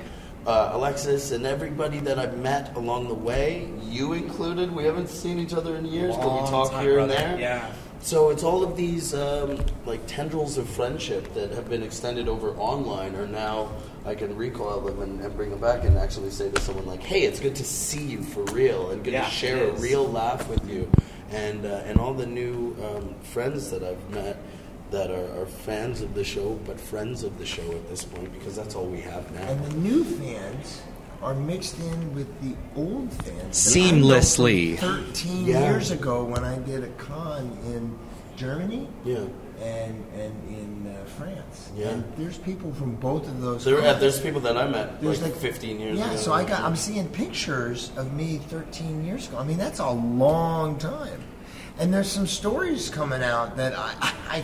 uh, Alexis and everybody that I've met along the way, you included. We haven't seen each other in years, but we talk here brother. and there. Yeah. So it's all of these um, like tendrils of friendship that have been extended over online are now I can recoil them and, and bring them back and actually say to someone like, "Hey, it's good to see you for real and good Yeah, to share a real laugh with you," and uh, and all the new um, friends that I've met that are, are fans of the show but friends of the show at this point because that's all we have now. and the new fans are mixed in with the old fans. Seamlessly. I know from Thirteen Yeah. years ago, when I did a con in Germany Yeah. and and in uh, France, Yeah. and there's people from both of those. There, uh, there's people that I met There's like, 15 years yeah, ago. so I got. I'm seeing pictures of me 13 years ago. I mean, that's a long time, and there's some stories coming out that I I,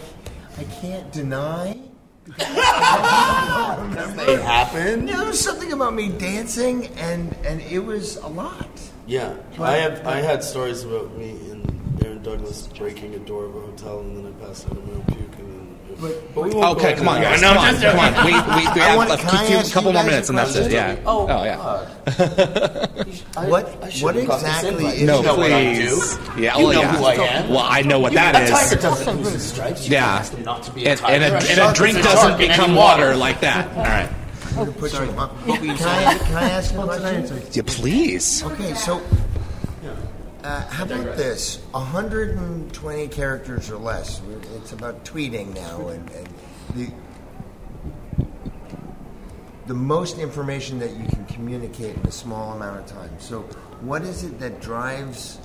I can't deny. They happen. Yeah, there was something about me dancing, and and it was a lot. Yeah, But- I have. I had stories about me and Aaron Douglas breaking a door of a hotel, and then I passed out of my own puke, and then But we Okay, come on, guys. that. Come on, come on. We, we, we have want- a few, ask couple more minutes, and that's it. Yeah. Oh, oh yeah. [laughs] What- I should what have got this exactly invite. is- You No, know what I please. do. Yeah, you well, know yeah. who I am. Well, I know what You- that a is. tiger doesn't lose his stripes. You Yeah. ask him not to be a And, tiger. and, a, A and a drink doesn't become water like that. [laughs] All right. I'm gonna put you on- What were you Can I, can I ask you a [laughs] question? Yeah, please. Okay, so uh, how about this? 120 characters or less. It's about tweeting now, and, and the the most information that you can communicate in a small amount of time. So, what is it that drives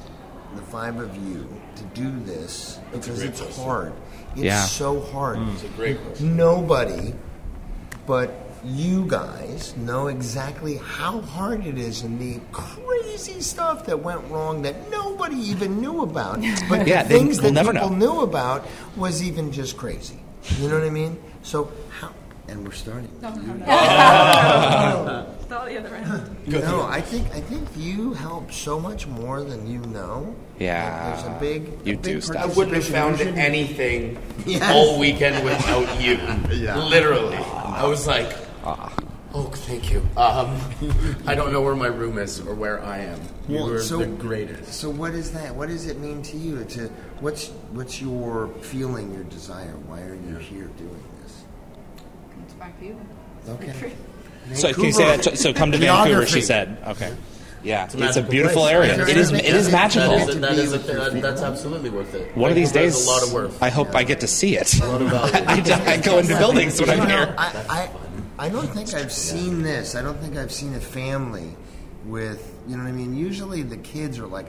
the five of you to do this? Because it's hard. It's Yeah. so hard. It's a great question. Nobody but you guys know exactly how hard it is and the crazy stuff that went wrong that nobody even knew about. [laughs] But Yeah, the things that never people know. knew about was even just crazy. You know what I mean? So how? And we're starting. Start [laughs] the other end. No, I think I think you help so much more than you know. Yeah. There's a big. You a big do stuff. I wouldn't have found anything [laughs] Yes. all weekend without you. yeah. Literally. I was like, oh, thank you. Um, [laughs] I don't know where my room is or where I am. You Well, were so- the greatest. So what is that? What does it mean to you? To what's what's your feeling, your desire? Why are you here doing this? Okay. So can you say that? So come to [laughs] Vancouver, she said. Okay. Yeah, it's, a magical beautiful place. area. Is It there is. It anything- is that magical. That is, To that be is with your that, that's absolutely worth it. One of these days, a lot of worth. I hope I get to see it. a lot of value. [laughs] I, I go into buildings when I'm You know, here. I, I, I don't think I've seen this. I don't think I've seen a family with, you know what I mean? Usually the kids are like,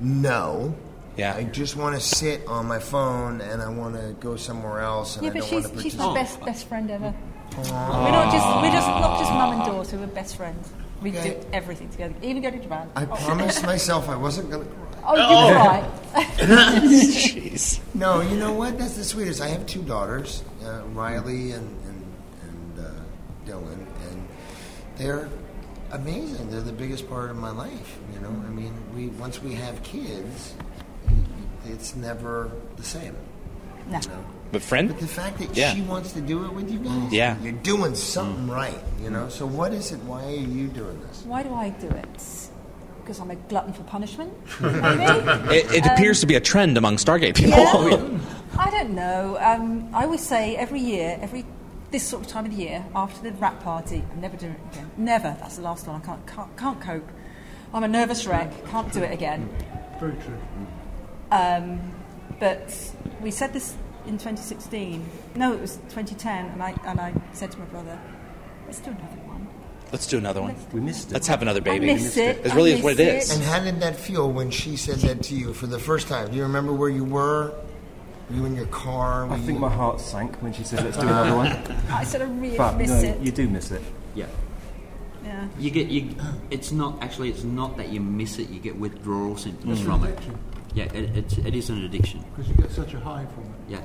no. Yeah. I just want to sit on my phone and I want to go somewhere else and Yeah, I but don't she's want to she's participate. my best best friend ever. We're not just we're just not just mum and daughter. We're best friends. We Okay. do everything together. Even go to Japan. I promised myself I wasn't going to cry. Oh, you right. [laughs] Jeez. No, you know what? That's the sweetest. I have two daughters, uh, Riley and and, and Dylan, and they're amazing. They're the biggest part of my life. You know, I mean, we once we have kids, it's never the same. No. You know? But friend, But the fact that Yeah. she wants to do it with you guys, Yeah. you're doing something right. You know. So what is it? Why are you doing this? Why do I do it? Because I'm a glutton for punishment. [laughs] Maybe. it, it appears to be a trend among Stargate people. Yeah. [laughs] I don't know. Um, I always say every year, every this sort of time of the year, after the rap party, I'm never doing it again. Never. That's the last one. I can't, can't, can't cope. I'm a nervous wreck. Can't do it again. Very true. Um, but we said this in 2016. No, it was 2010, and I and I said to my brother, "Let's do another one." Let's do another one. We missed it. Let's have another baby. I miss it. It really I is what it miss is. And how did that feel when she said that to you for the first time? Do you remember where you were? Were you in your car? Were I think you- my heart sank when she said, let's do [laughs] another one. I said I really But miss no, it. you do miss it. Yeah. Yeah. You get you. It's not actually. It's not that you miss it. You get withdrawal symptoms mm. from it. Yeah, it, it's it is an addiction. Because you get such a high from it. Yeah.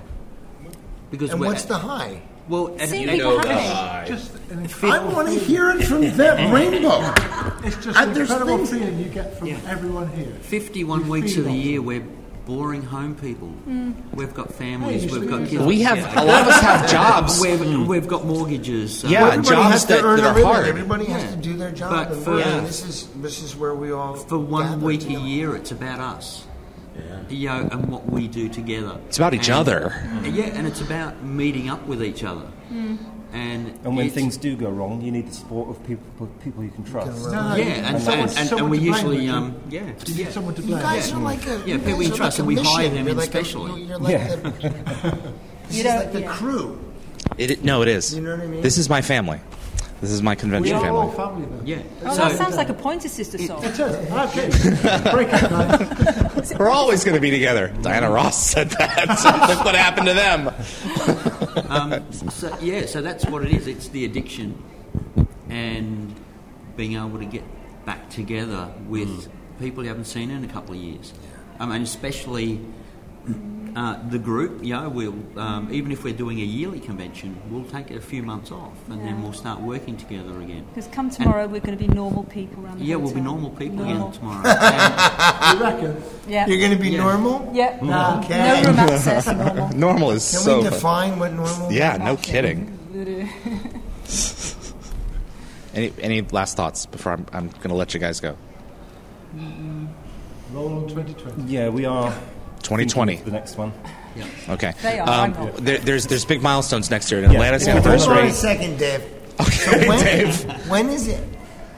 Because and we're- what's the high? well? and- you people know, having it. Just an I want to hear it from that [laughs] rainbow. It's just And an there's incredible things- feeling you get from Yeah. everyone here. 51 You weeks of the on year, it. We're boring home people. Mm. We've got families, Hey, we've got kids. We have Yeah. a lot of us have [laughs] jobs. We've, mm. we've got mortgages. so- Yeah, Well, everybody jobs has to that- earn that are hard. Everybody has Yeah. to do their job. But and for- Yeah. this is this is where we all For one week together. a year, it's about us. You know, and what we do together. It's about each And- other. Yeah, and it's about meeting up with each other. Mm. And, And when it's- things do go wrong, you need the support of people, people you can trust. No, yeah, you and, need someone- and, and, and we to blame, usually, Richard. um, yeah, You yeah. someone to You blame. guys are like a Yeah, you people we trust, like and we hire them You're in like a- you're like Yeah. the, [laughs] this You is know, like the yeah. crew. It, no, it is. You know what I mean? This is my family. This is my convention We convention are all family. family then. Yeah. Oh, so, that sounds like a Pointer Sister song. It does. Okay. [laughs] Break it, guys. We're always going to be together. Diana Ross said that. [laughs] Look what happened to them. Um, so yeah, so that's what it is. It's the addiction and being able to get back together with people you haven't seen in a couple of years. Um, and especially uh, the group, you know, we'll um, even if we're doing a yearly convention, we'll take a few months off, and then we'll start working together again. Because come tomorrow, we're going to be normal people around the Yeah, we'll be normal people Normal. again tomorrow. [laughs] You reckon? Yeah. You're going to be Yeah. normal? Yeah. No. Okay. No room access, normal. [laughs] Normal is Can so. we define what normal yeah, is? no kidding. [laughs] Any any last thoughts before I'm, I'm going to let you guys go? Roll on 2020. Yeah, we are. 2020. The next one. Okay. They are, Um, there, there's there's big milestones next year. Atlantis Well, Hold on anniversary. a second, Dave. Okay, So when, [laughs] Dave. when is it?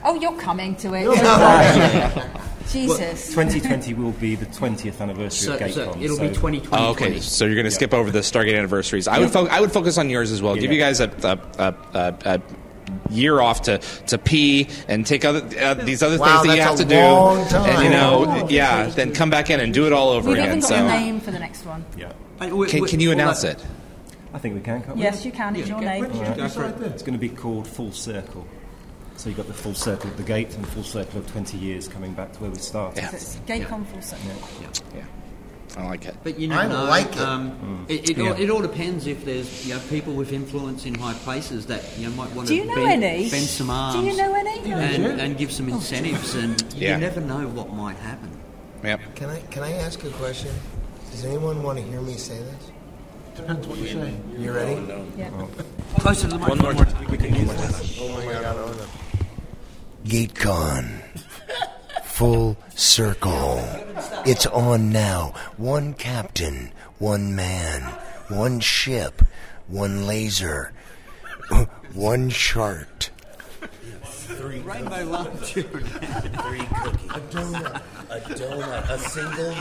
Oh, you're coming to it. [laughs] [laughs] Jesus. 2020 will be the 20th anniversary so, of so GateCon. it'll be 2020. Oh, okay, so you're going to skip over the Stargate anniversaries. I would fo- I would focus on yours as well. Give you guys a a, a, a, a year off to, to pee and take other uh, these other Wow, things that you have that's to a do, time. and you know, Oh. yeah, then come back in and do it all over We've again. even got So, a name for the next one. Yeah. can, can you announce it? I think we can, can't we? Yes, you can. It's your name. All right. It's going to be called Full Circle. So you've got the full circle of the gate and the full circle of 20 years coming back to where we started. Yeah. It's Gatecon full circle. Yeah, I like it. But you I never know. like it. Um, it, it, all, it all depends if there's you know, people with influence in high places that you know, might want Do to you know bend, any? bend some Do arms you know any? and, and give some incentives, and Yeah. you never know what might happen. Yep. Can I can I ask a question? Does anyone want to hear me say this? Depends what you say. You ready? Yeah. Closer to the microphone. Oh my god! Oh no. GateCon. Full circle. [laughs] It's on now. One captain, one man, one ship, one laser, [laughs] one chart. Three Rainbow lunch. [laughs] Three cookies. A donut. A donut. A single,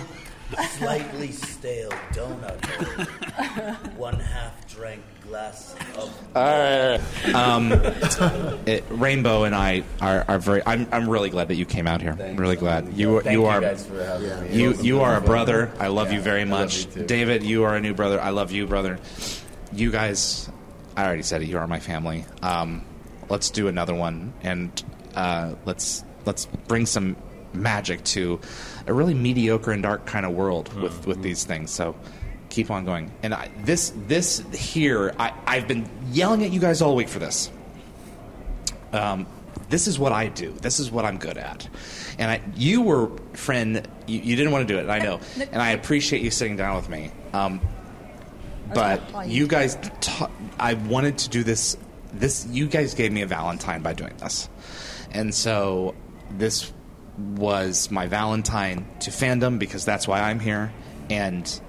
slightly stale donut. One half drank glass of. Um, it, Rainbow and I are, are very. I'm, I'm really glad that you came out here. I'm really glad you Thank you you are guys for having me. you you are a brother. I love you very much. you. David, you are a new brother. I love you, brother. You guys, I already said it. You are my family. Um, let's do another one, and uh, let's let's bring some magic to a really mediocre and dark kind of world with Mm-hmm. with these things. So keep on going. And I, this this here, I, I've been yelling at you guys all week for this. Um, this is what I do. This is what I'm good at. And I, you were, friend, you, you didn't want to do it. I know, [laughs] and I appreciate you sitting down with me. Um, but you guys, ta- I wanted to do this. This you guys gave me a Valentine by doing this, and so this was my Valentine to fandom because that's why I'm here, and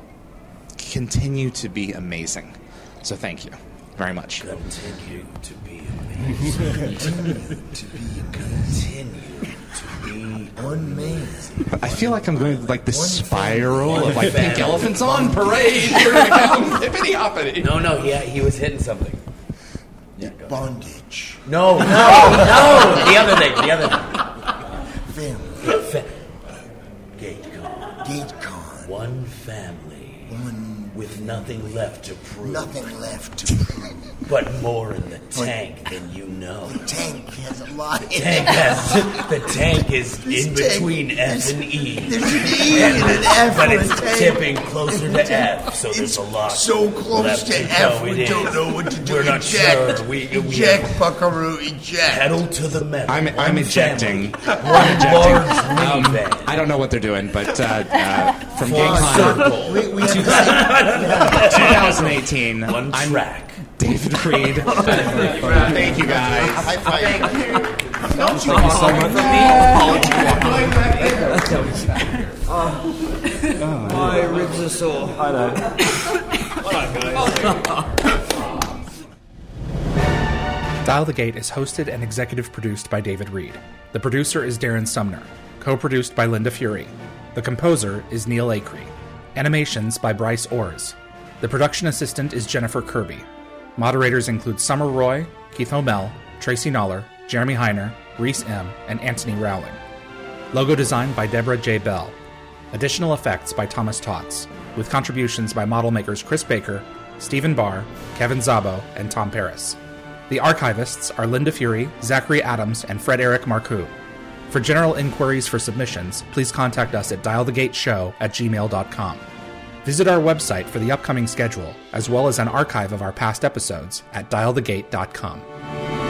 continue to be amazing. So thank you very much. Continue to be amazing. continue to be. Continue to be amazing. I feel like I'm going like the spiral of like pink elephants on parade. [laughs] Here hippity hoppity. No, no, he he was hitting something. Yeah, Bondage. No, no, no. The other thing. The other thing. Family. Fa- GateCon. GateCon. One family. One with nothing left to prove. Nothing left to prove. But more in the tank than you know. The tank has a lot in Tank it. has, the tank is This in tank- between F and E. There's an E and an F But it's tank. tipping closer to F, so there's it's a lot so close left to to F, we don't is. know what to do. We're not eject. sure. We- we eject, have- Buckaroo, eject. Pedal to the metal. I'm, I'm One ejecting. family. I'm One ejecting. large Um, minivan. I don't know what they're doing, but uh, uh, from Full GateCon circle. We, we have [laughs] 2018, One I'm track. David [laughs] Read. Thank you guys. High five. Thank you so much. My ribs are sore. I know. Dial the Gate is hosted and executive produced by David Read. The producer is Darren Sumner. Co produced by Linda Fury. The composer is Neil Acree. Animations by Bryce Orrs. The production assistant is Jennifer Kirby. Moderators include Summer Roy, Keith Homel, Tracy Noller, Jeremy Heiner, Reese M., and Anthony Rowling. Logo design by Deborah J. Bell. Additional effects by Thomas Tots, with contributions by model makers Chris Baker, Stephen Barr, Kevin Zabo, and Tom Paris. The archivists are Linda Fury, Zachary Adams, and Frederic Marcoux. For general inquiries for submissions, please contact us at dialthegateshow at gmail.com. Visit our website for the upcoming schedule, as well as an archive of our past episodes at dialthegate.com.